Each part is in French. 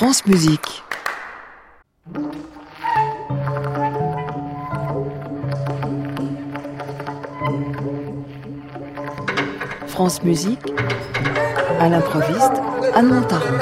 France Musique. France Musique, à l'improviste, Anne Montaron.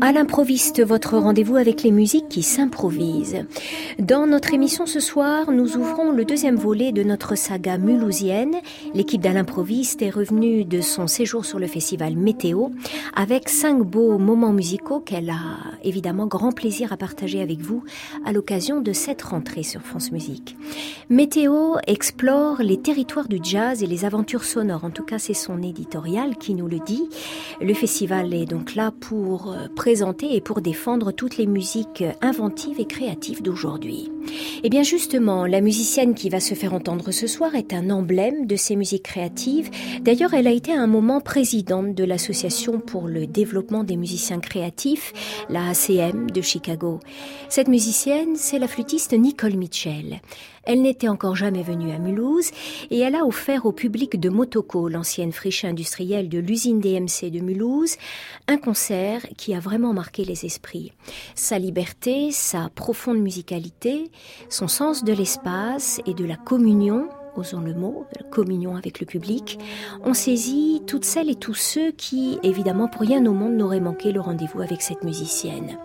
À l'improviste, votre rendez-vous avec les musiques qui s'improvisent. Dans notre émission ce soir, nous ouvrons le deuxième volet de notre saga mulhousienne. L'équipe d'À l'improviste est revenue de son séjour sur le festival Météo avec cinq beaux moments musicaux qu'elle a évidemment grand plaisir à partager avec vous à l'occasion de cette rentrée sur France Musique. Météo explore les territoires du jazz et les aventures sonores. En tout cas, c'est son éditorial qui nous le dit. Le festival est donc là pour euh, présenter et pour défendre toutes les musiques inventives et créatives d'aujourd'hui. Et bien justement, la musicienne qui va se faire entendre ce soir est un emblème de ces musiques créatives. D'ailleurs, elle a été à un moment présidente de l'Association pour le développement des musiciens créatifs, la ACM de Chicago. Cette musicienne, c'est la flûtiste Nicole Mitchell. Elle n'était encore jamais venue à Mulhouse et elle a offert au public de Motoko, l'ancienne friche industrielle de l'usine DMC de Mulhouse, un concert qui a vraiment marqué les esprits. Sa liberté, sa profonde musicalité, son sens de l'espace et de la communion osons le mot, communion avec le public, ont saisi toutes celles et tous ceux qui, évidemment, pour rien au monde n'auraient manqué le rendez-vous avec cette musicienne.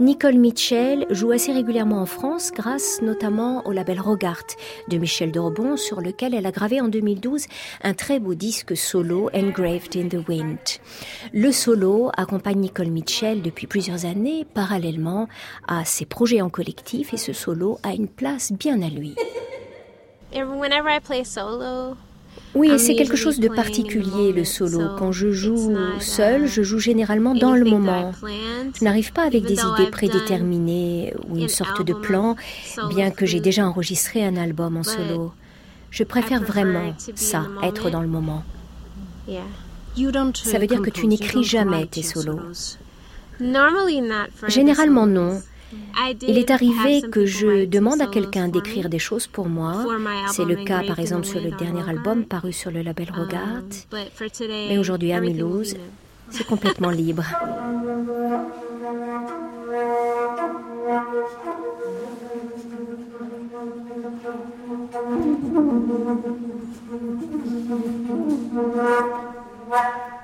Nicole Mitchell joue assez régulièrement en France grâce notamment au label Rogart de Michel Dorbon sur lequel elle a gravé en 2012 un très beau disque solo Engraved in the Wind. Le solo accompagne Nicole Mitchell depuis plusieurs années parallèlement à ses projets en collectif et ce solo a une place bien à lui. Oui, c'est quelque chose de particulier le solo. Quand je joue seul, je joue généralement dans le moment. Je n'arrive pas avec des idées prédéterminées ou une sorte de plan, bien que j'ai déjà enregistré un album en solo. Je préfère vraiment ça, être dans le moment. Ça veut dire que tu n'écris jamais tes solos. Généralement non. Il est arrivé que je demande à quelqu'un d'écrire des choses pour moi. C'est le cas par exemple sur le dernier album paru sur le label Regard. Mais aujourd'hui à Mulhouse, c'est complètement libre.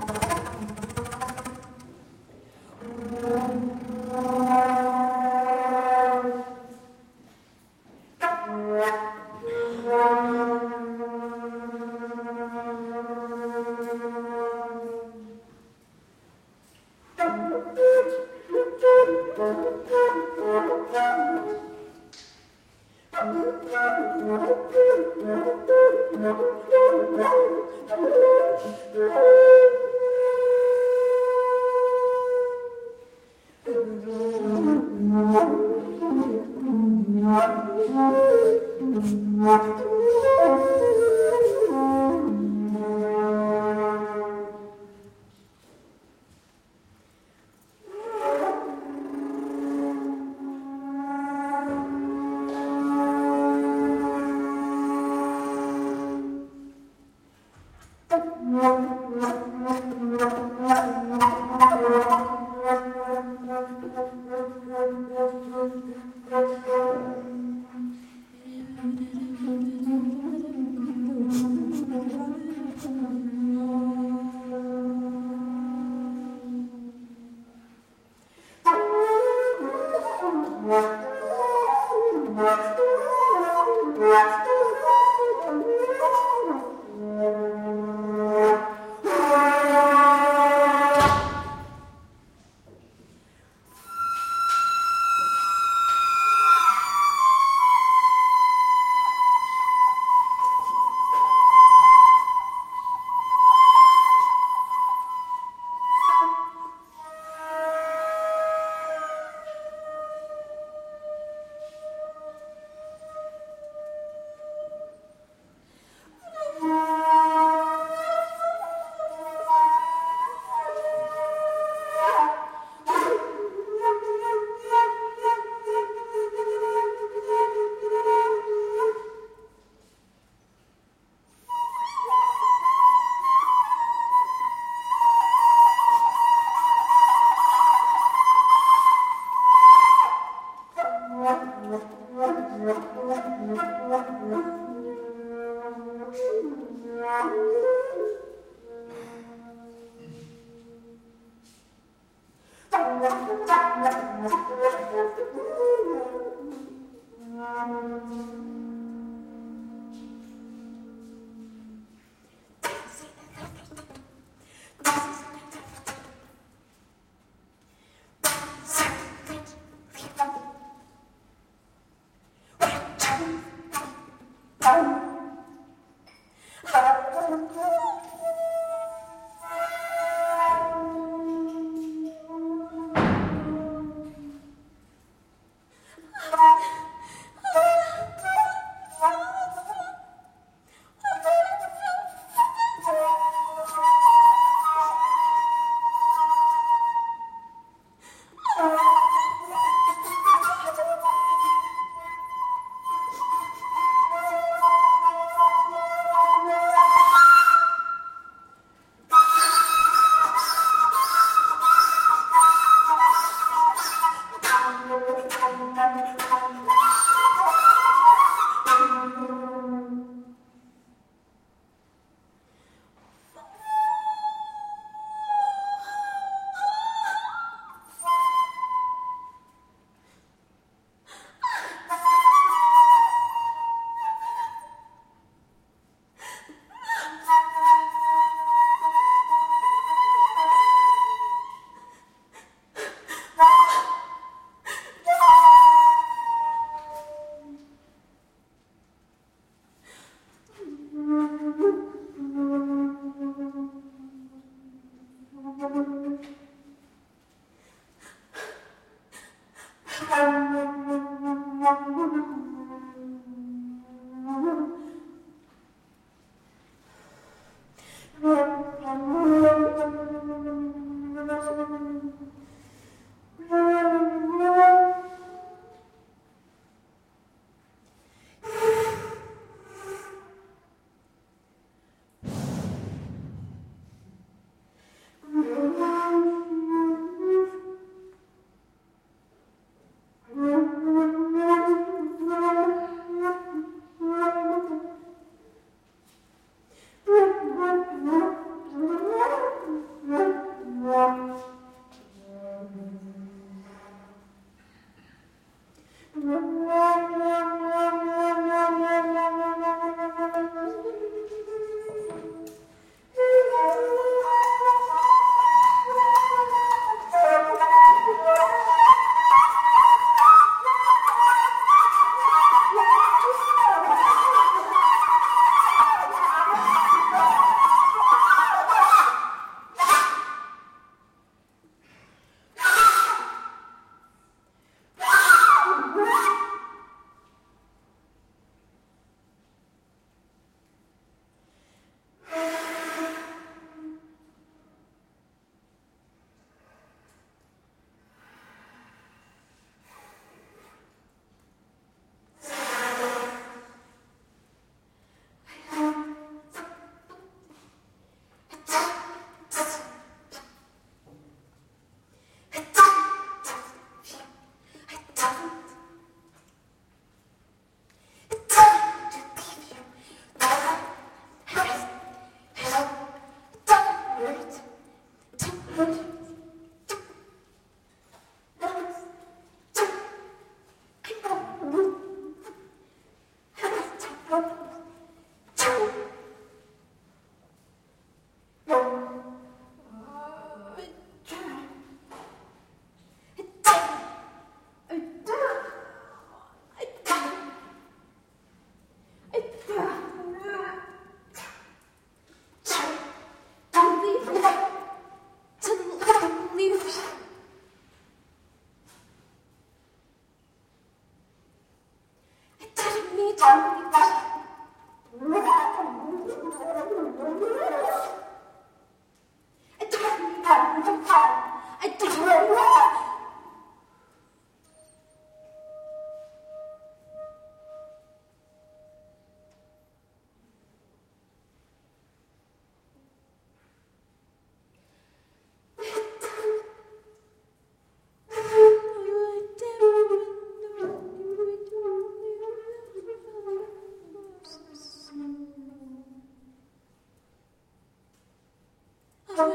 I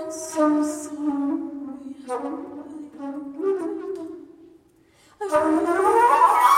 really don't.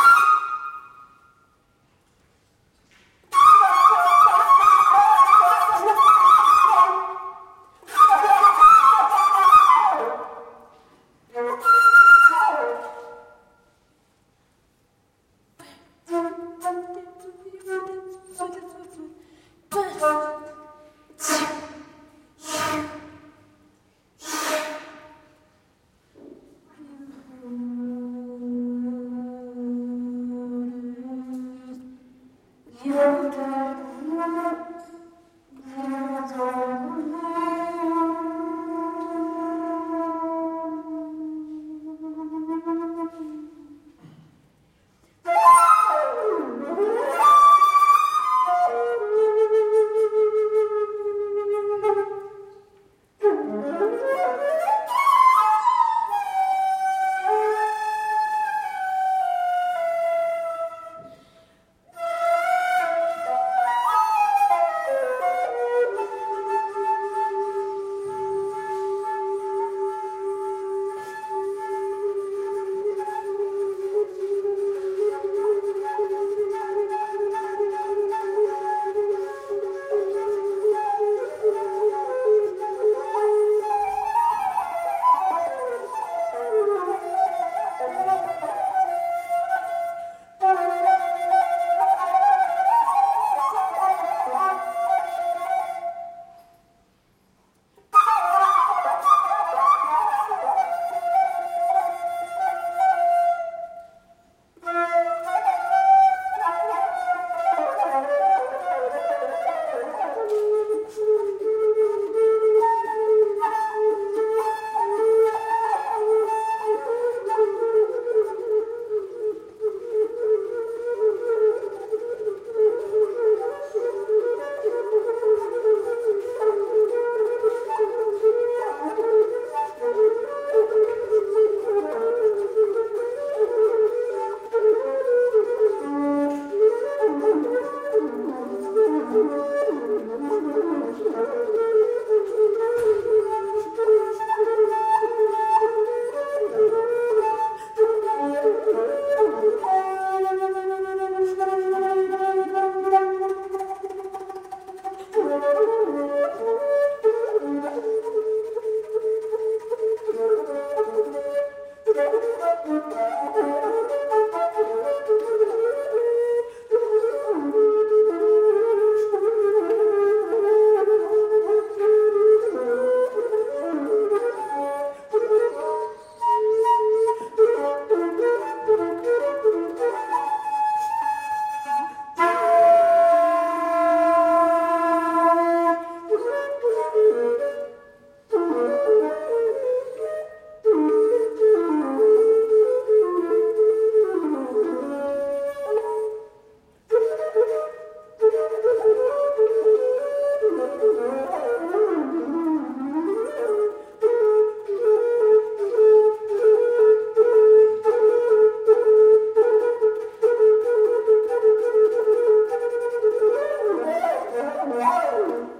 Whoa!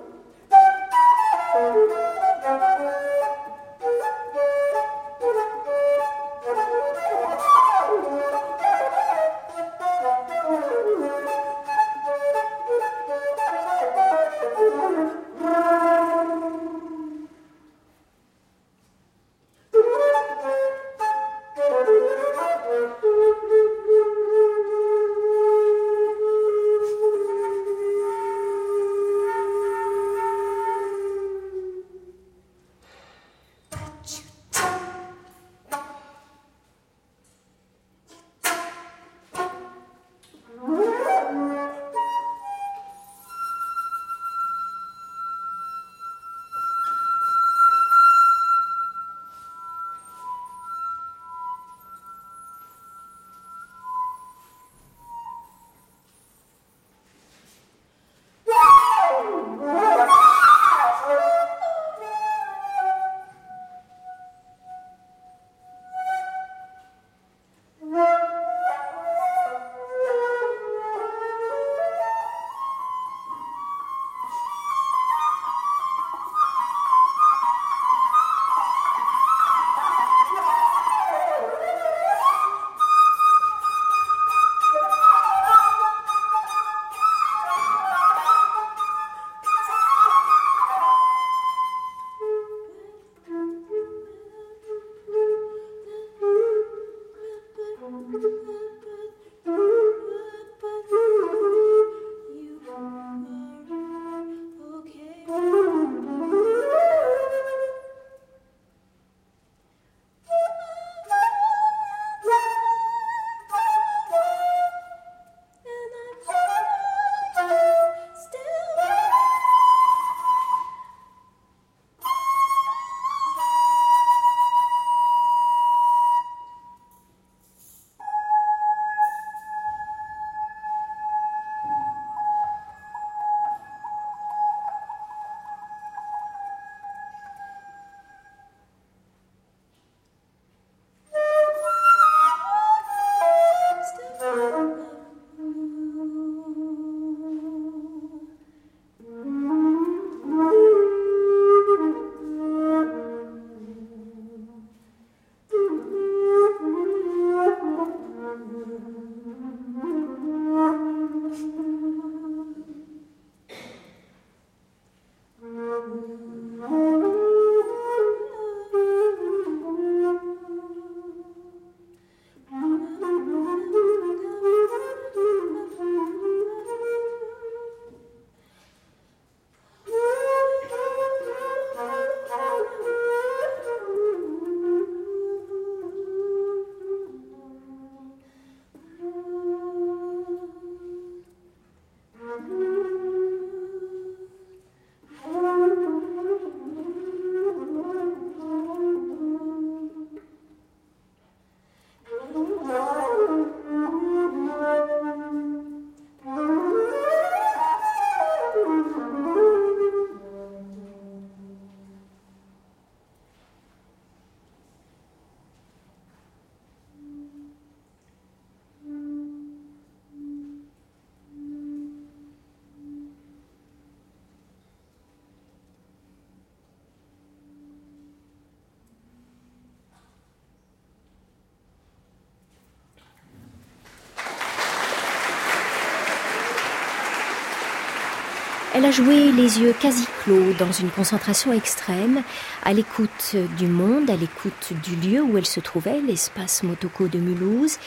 Elle a joué les yeux quasi clos dans une concentration extrême, à l'écoute du monde, à l'écoute du lieu où elle se trouvait, l'espace Motoko de Mulhouse,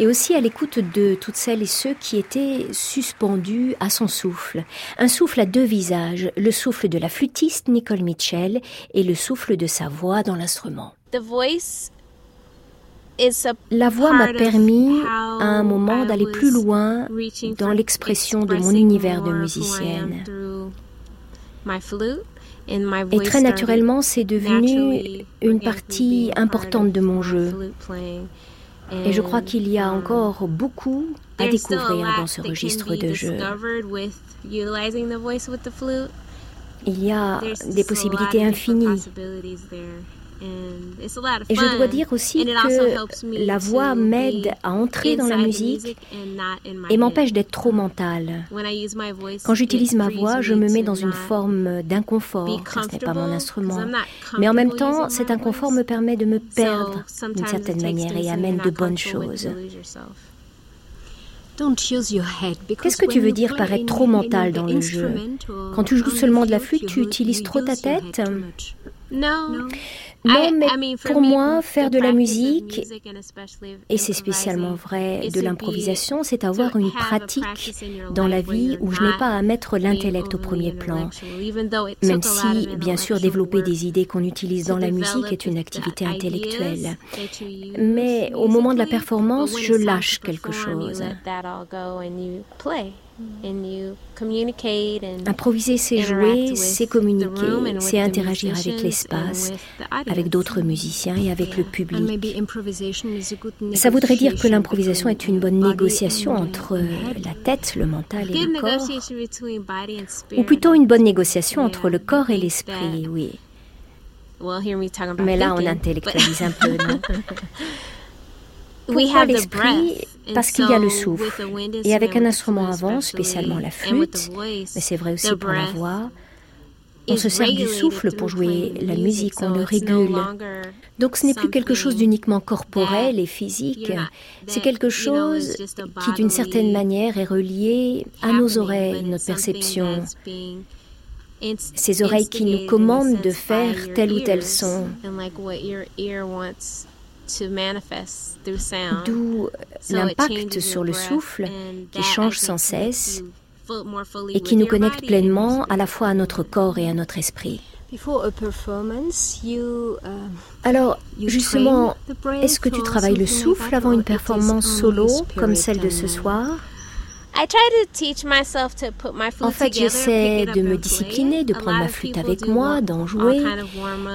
et aussi à l'écoute de toutes celles et ceux qui étaient suspendus à son souffle. Un souffle à deux visages, le souffle de la flûtiste Nicole Mitchell et le souffle de sa voix dans l'instrument. La voix m'a permis à un moment d'aller plus loin dans l'expression de mon univers de musicienne. Et très naturellement, c'est devenu une partie importante de mon jeu. Et je crois qu'il y a um, encore beaucoup à découvrir dans ce registre de jeu. Il y a des possibilités infinies. Et je dois dire aussi que la voix m'aide à entrer dans la musique et m'empêche d'être trop mentale. Quand j'utilise ma voix, je me mets dans une forme d'inconfort, car ce n'est pas mon instrument. Mais en même temps, cet inconfort me permet de me perdre d'une certaine manière et amène de bonnes choses. Qu'est-ce que tu veux dire par être trop mental dans le jeu Quand tu joues seulement de la flûte, tu utilises trop ta tête? non, mais pour moi, faire de la musique, et c'est spécialement vrai de l'improvisation, c'est avoir une pratique dans la vie où je n'ai pas à mettre l'intellect au premier plan. Même si, bien sûr, développer des idées qu'on utilise dans la musique est une activité intellectuelle. Mais au moment de la performance, je lâche quelque chose. Improviser, c'est jouer, c'est communiquer, c'est interagir avec l'espace, avec d'autres musiciens et avec le public. Ça voudrait dire que l'improvisation est une bonne négociation entre la tête, le mental et le corps. Ou plutôt une bonne négociation entre le corps et l'esprit, oui. Mais là, on intellectualise un peu, non? Pourquoi l'esprit Parce qu'il y a le souffle. Et avec un instrument avant, spécialement la flûte, mais c'est vrai aussi pour la voix, on se sert du souffle pour jouer la musique, on le régule. Donc ce n'est plus quelque chose d'uniquement corporel et physique, c'est quelque chose qui d'une certaine manière est relié à nos oreilles, notre perception. Ces oreilles qui nous commandent de faire tel ou tel son. D'où l'impact sur le souffle qui change sans cesse et qui nous connecte pleinement à la fois à notre corps et à notre esprit. Alors, justement, est-ce que tu travailles le souffle avant une performance solo comme celle de ce soir? En fait, j'essaie de me discipliner, de prendre ma flûte avec moi, d'en jouer.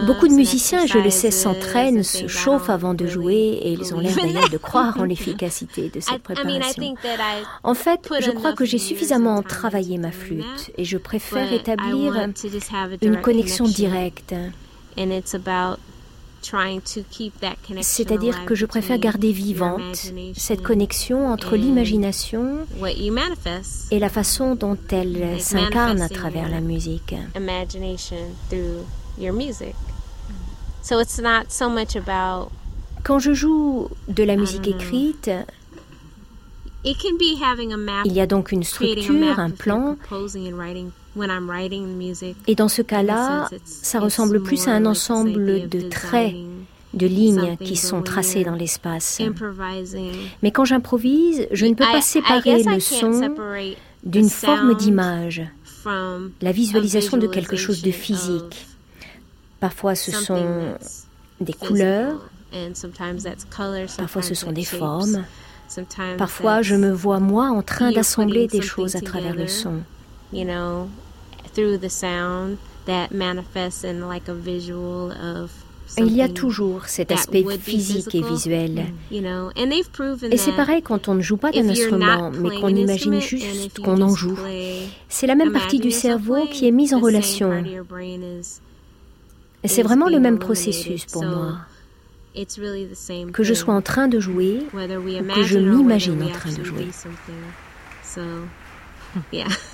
Beaucoup de musiciens, je le sais, s'entraînent, se chauffent avant de jouer et ils ont l'air d'ailleurs de croire en l'efficacité de cette préparation. En fait, je crois que j'ai suffisamment travaillé ma flûte et je préfère établir une connexion directe. C'est-à-dire que je préfère garder vivante cette connexion entre l'imagination et la façon dont elle s'incarne à travers la musique. Quand je joue de la musique écrite, il y a donc une structure, un plan, et dans ce cas-là, ça ressemble plus à un ensemble de traits, de lignes qui sont tracées dans l'espace. Mais quand j'improvise, je ne peux pas séparer le son d'une forme d'image, la visualisation de quelque chose de physique. Parfois ce sont des couleurs, parfois ce sont des formes, parfois je me vois moi en train d'assembler des choses à travers le son. Il y a toujours cet aspect physique et visuel. Et c'est pareil quand on ne joue pas d'un instrument, mais qu'on imagine juste qu'on en joue. C'est la même partie du cerveau qui est mise en relation. C'est vraiment le même processus pour moi. Que je sois en train de jouer ou que je m'imagine en train de jouer.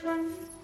trunk.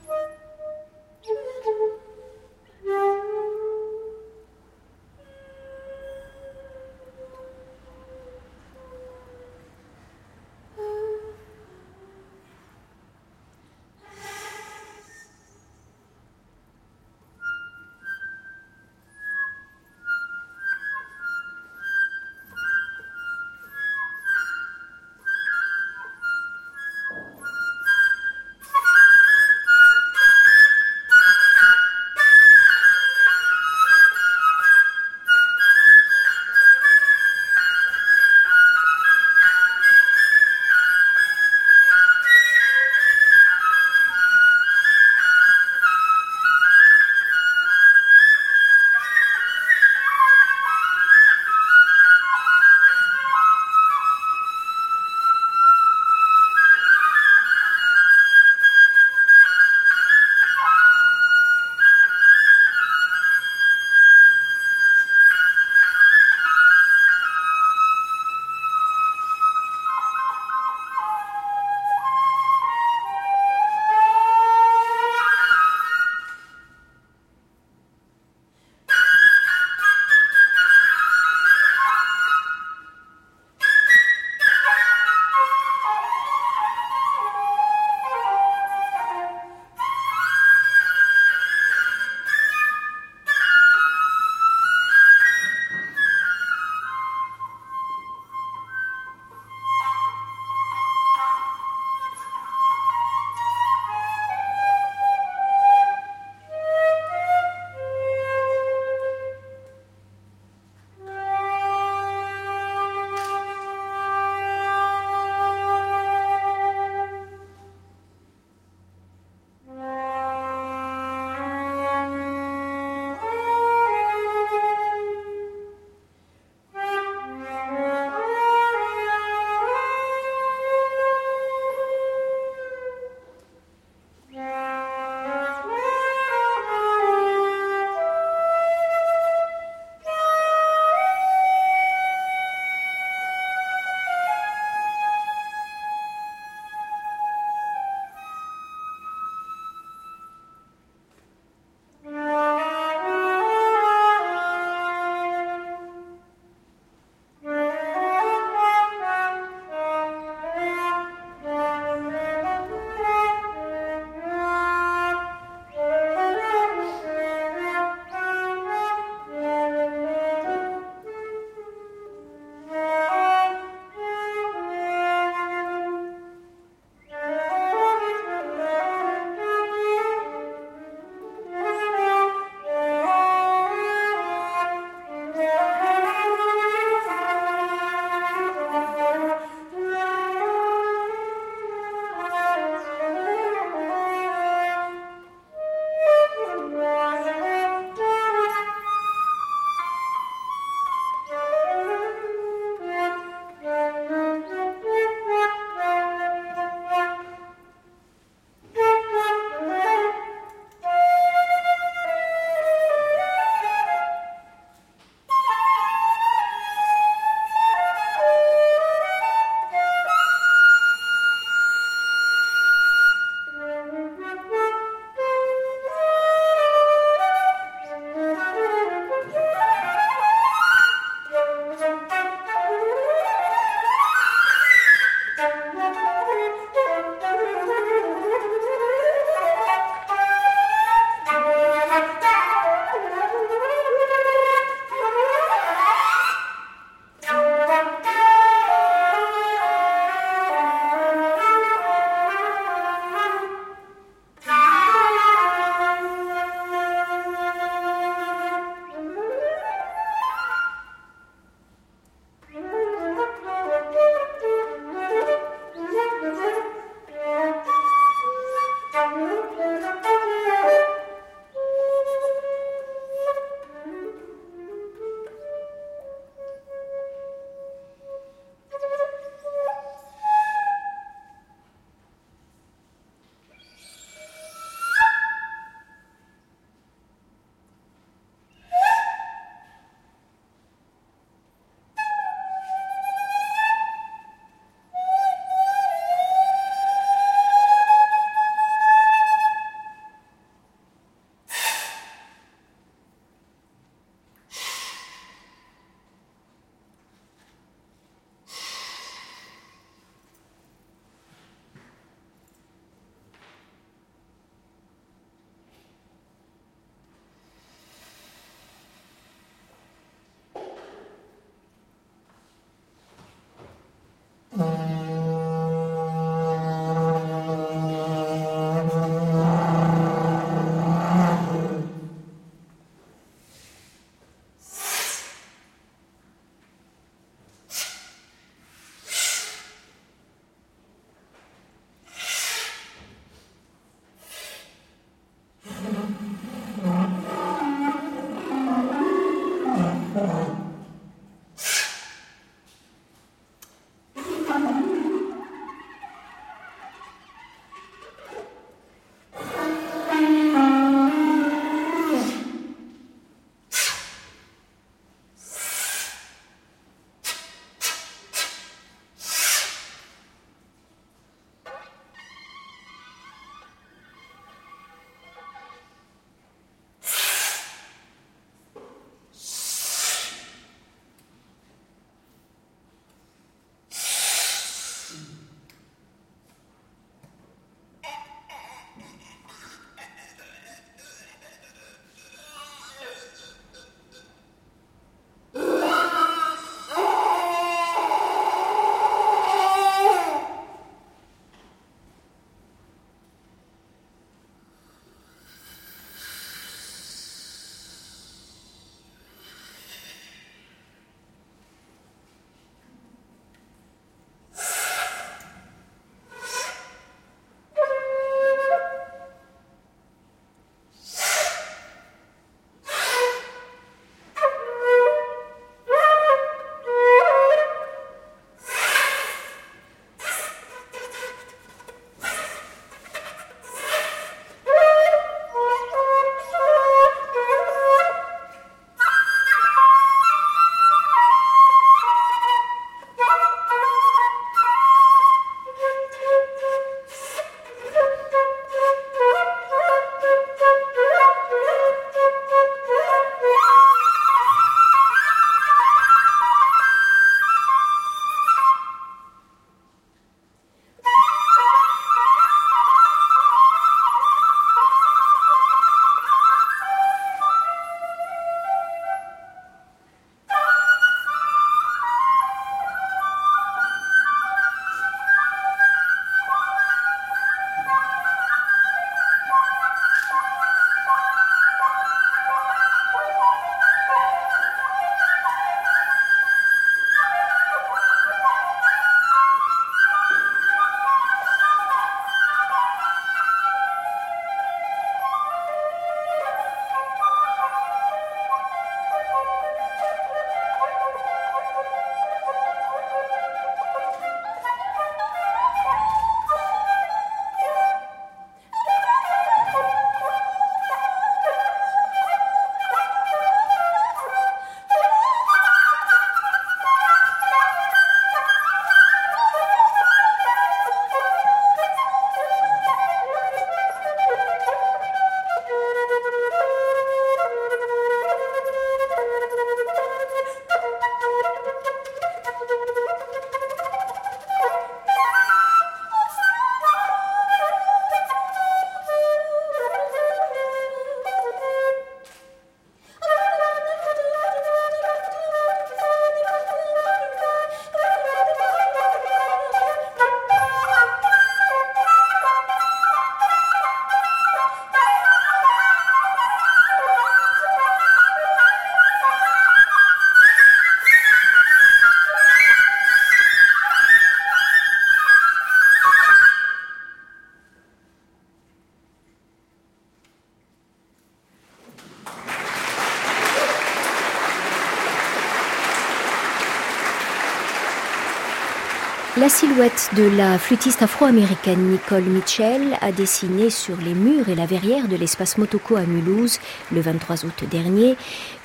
La silhouette de la flûtiste afro-américaine Nicole Mitchell a dessiné sur les murs et la verrière de l'espace Motoko à Mulhouse le 23 août dernier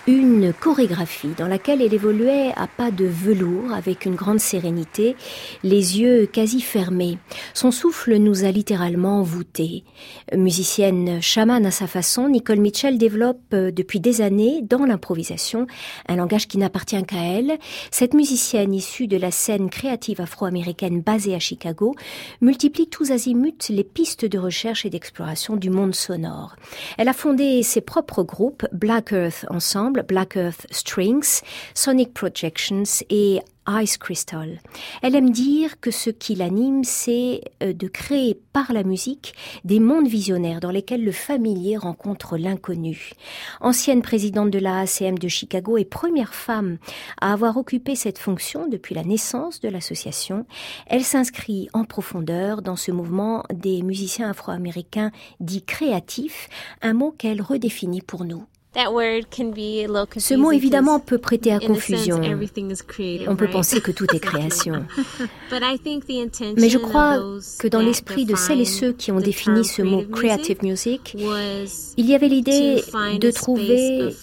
une chorégraphie dans laquelle elle évoluait à pas de velours avec une grande sérénité, les yeux quasi fermés. Son souffle nous a littéralement voûtés. Musicienne chamane à sa façon, Nicole Mitchell développe euh, depuis des années dans l'improvisation un langage qui n'appartient qu'à elle. Cette musicienne issue de la scène créative afro-américaine basée à Chicago multiplie tous azimuts les pistes de recherche et d'exploration du monde sonore. Elle a fondé ses propres groupes Black Earth Ensemble Black Earth Strings, Sonic Projections et Ice Crystal. Elle aime dire que ce qui l'anime, c'est euh, de créer par la musique des mondes visionnaires dans lesquels le familier rencontre l'inconnu. Ancienne présidente de la ACM de Chicago et première femme à avoir occupé cette fonction depuis la naissance de l'association, elle s'inscrit en profondeur dans ce mouvement des musiciens afro-américains dits créatifs, un mot qu'elle redéfinit pour nous. Ce mot évidemment peut prêter à confusion. On peut penser que tout est création. Mais je crois que dans l'esprit de celles et ceux qui ont défini ce mot creative music, il y avait l'idée de trouver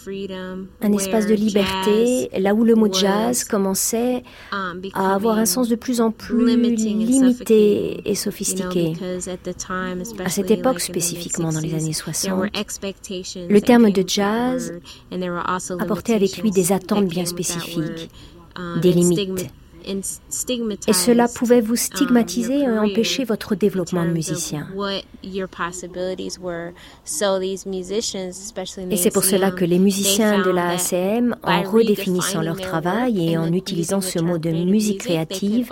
un espace de liberté là où le mot jazz commençait um, à avoir un sens de plus en plus limité et sophistiqué. À cette époque spécifiquement dans les années 60, le terme de jazz apportait avec lui des attentes bien spécifiques, des limites. Et cela pouvait vous um, stigmatiser et empêcher votre développement de musicien. Et c'est pour cela que les musiciens de la ACM, en redéfinissant leur travail et en utilisant ce mot de musique créative,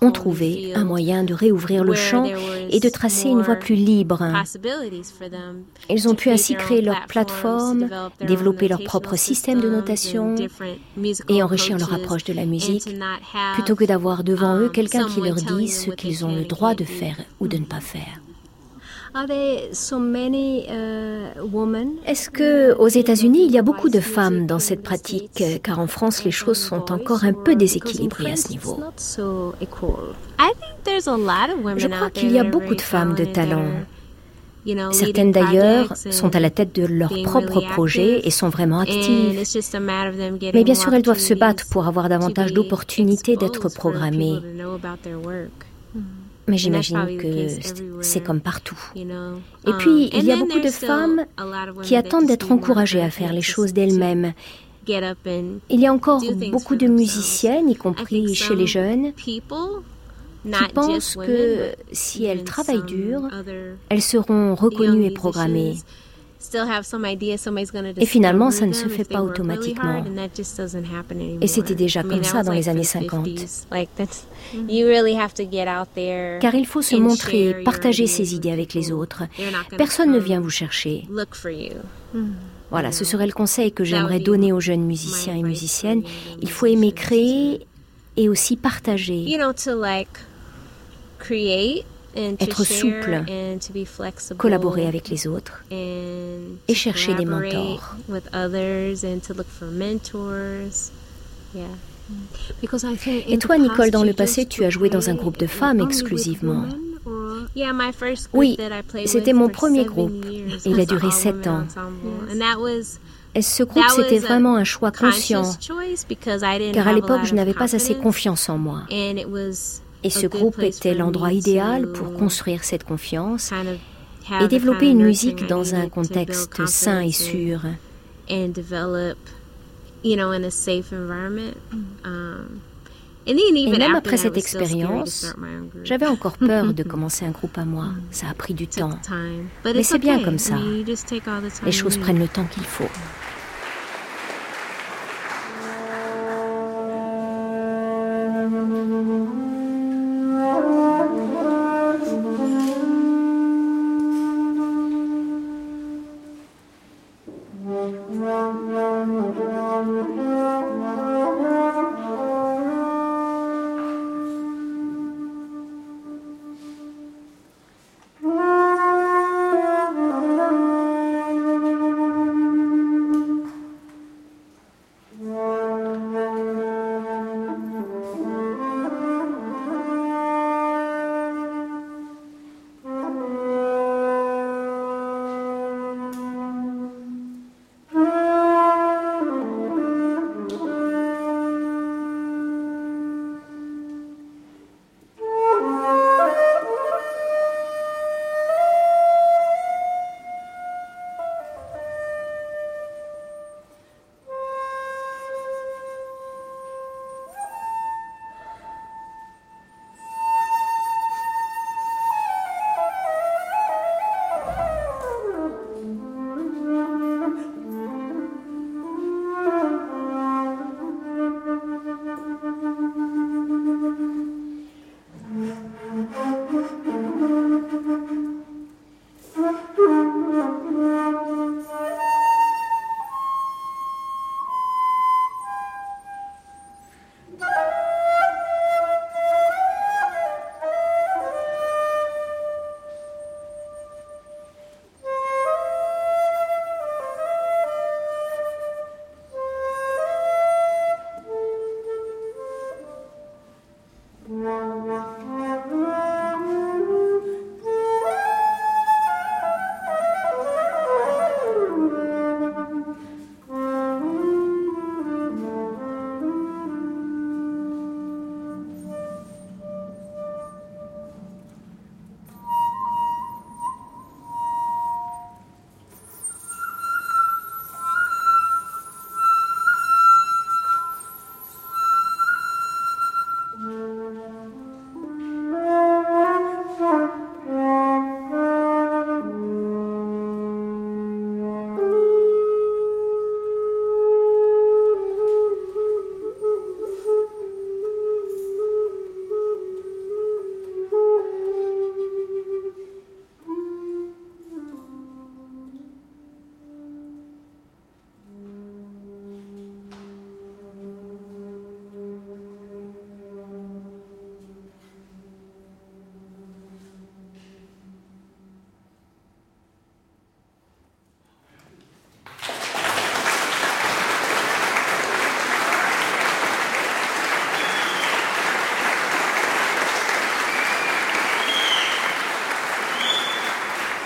ont trouvé un moyen de réouvrir le champ et de tracer une voie plus libre. Ils ont pu ainsi créer leur plateforme, développer leur propre système de notation et enrichir leur approche de la musique plutôt que d'avoir devant eux quelqu'un qui leur dit ce qu'ils ont le droit de faire ou de ne pas faire. Uh, Est-ce que aux États-Unis il y a beaucoup de femmes dans cette pratique car en France les choses sont encore un peu déséquilibrées à ce niveau Je crois qu'il y a beaucoup de femmes de talent. Certaines d'ailleurs sont à la tête de leur propre projet et sont vraiment actives. Mais bien sûr, elles doivent se battre pour avoir davantage d'opportunités d'être programmées. Mais j'imagine que c'est comme partout. Et um, puis, il y a beaucoup de femmes qui attendent d'être encouragées à faire les choses d'elles-mêmes. Il y a encore beaucoup de musiciennes, y compris chez les jeunes, qui pensent que si elles travaillent dur, elles seront reconnues et programmées. Et finalement, ça ne se fait pas automatiquement. Et c'était déjà comme ça dans les années 50. Car il faut se montrer, partager ses idées avec les autres. Personne ne vient vous chercher. Voilà, ce serait le conseil que j'aimerais donner aux jeunes musiciens et musiciennes. Il faut aimer créer et aussi partager être souple, collaborer avec les autres et chercher des mentors. Et toi, Nicole, dans le passé, tu as joué dans un groupe de femmes exclusivement. Oui, c'était mon premier groupe. Il a duré sept ans. Et ce groupe, c'était vraiment un choix conscient, car à l'époque, je n'avais pas assez confiance en moi. Et ce groupe était l'endroit idéal pour construire cette confiance et développer une musique dans un contexte sain et sûr. Et même après cette expérience, j'avais encore peur de commencer un groupe à moi. Ça a pris du temps. Mais c'est bien comme ça. Les choses prennent le temps qu'il faut.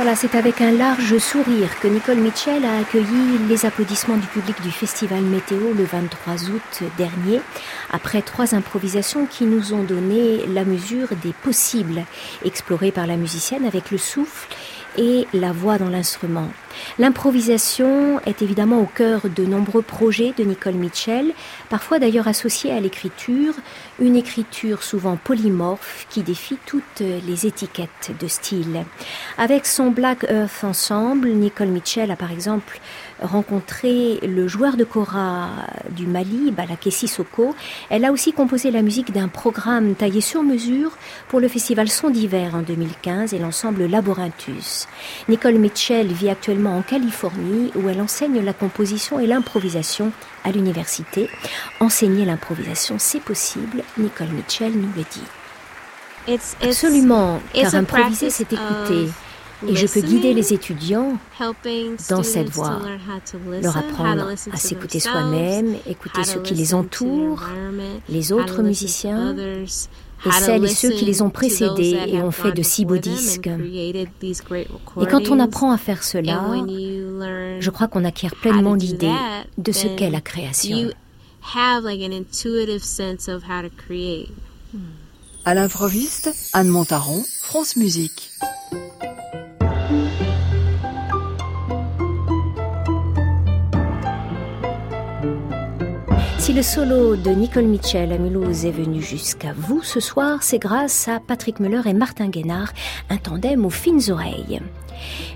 Voilà, c'est avec un large sourire que Nicole Mitchell a accueilli les applaudissements du public du Festival Météo le 23 août dernier, après trois improvisations qui nous ont donné la mesure des possibles explorés par la musicienne avec le souffle et la voix dans l'instrument. L'improvisation est évidemment au cœur de nombreux projets de Nicole Mitchell, parfois d'ailleurs associée à l'écriture, une écriture souvent polymorphe qui défie toutes les étiquettes de style. Avec son Black Earth Ensemble, Nicole Mitchell a par exemple rencontré le joueur de kora du Mali, Balaké Sissoko. Elle a aussi composé la musique d'un programme taillé sur mesure pour le festival Son d'hiver en 2015 et l'ensemble Laborinthus. Nicole Mitchell vit actuellement en Californie où elle enseigne la composition et l'improvisation à l'université. Enseigner l'improvisation, c'est possible, Nicole Mitchell nous le dit. Absolument, car improviser, c'est écouter. Et je peux guider les étudiants dans cette voie, leur apprendre à s'écouter soi-même, écouter ceux qui les entourent, les autres musiciens, et celles et ceux qui les ont précédés et ont fait de si beaux disques. Et quand on apprend à faire cela, je crois qu'on acquiert pleinement l'idée de ce qu'est la création. À l'improviste, Anne Montaron, France Musique. Si le solo de Nicole Mitchell à Mulhouse est venu jusqu'à vous ce soir, c'est grâce à Patrick Muller et Martin Guénard, un tandem aux fines oreilles.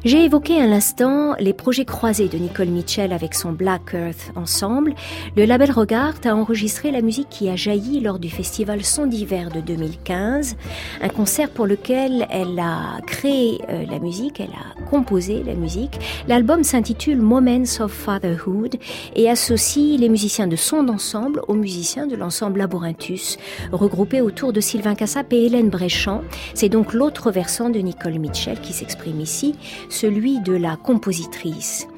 J'ai évoqué à l'instant les projets croisés de Nicole Mitchell avec son Black Earth Ensemble. Le label Regard a enregistré la musique qui a jailli lors du festival Son d'hiver de 2015, un concert pour lequel elle a créé euh, la musique, elle a composé la musique. L'album s'intitule Moments of Fatherhood et associe les musiciens de son ensemble aux musiciens de l'ensemble Laborinthus, regroupés autour de Sylvain Cassap et Hélène Bréchamp. C'est donc l'autre versant de Nicole Mitchell qui s'exprime ici celui de la compositrice.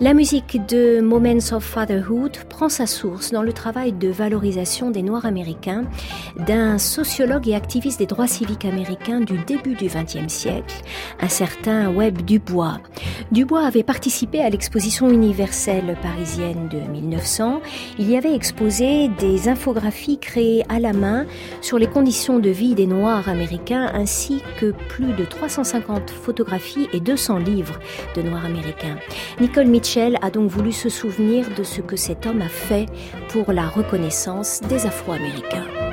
La musique de Moments of Fatherhood prend sa source dans le travail de valorisation des Noirs américains d'un sociologue et activiste des droits civiques américains du début du XXe siècle, un certain Webb Dubois. Dubois avait participé à l'exposition universelle parisienne de 1900. Il y avait exposé des infographies créées à la main sur les conditions de vie des Noirs américains ainsi que plus de 350 photographies et 200 livres de Noirs américains. Nicole Mitchell a donc voulu se souvenir de ce que cet homme a fait pour la reconnaissance des Afro-Américains.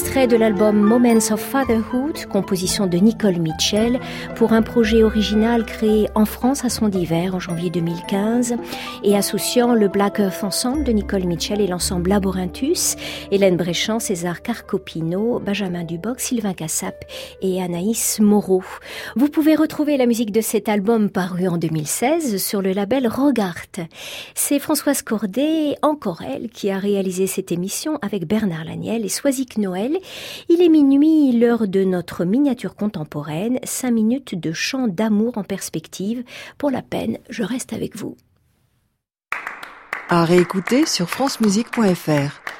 Extrait de l'album Moments of Fatherhood, composition de Nicole Mitchell, pour un projet original créé en France à son d'hiver en janvier 2015 et associant le Black Earth Ensemble de Nicole Mitchell et l'ensemble Laborinthus, Hélène Bréchamp, César Carcopino, Benjamin Duboc, Sylvain Cassap et Anaïs Moreau. Vous pouvez retrouver la musique de cet album paru en 2016 sur le label Rogart. C'est Françoise Cordet, encore elle, qui a réalisé cette émission avec Bernard Laniel et Soisic Noël. Il est minuit, l'heure de notre miniature contemporaine, cinq minutes de chant d'amour en perspective. Pour la peine, je reste avec vous. À réécouter sur francemusique.fr.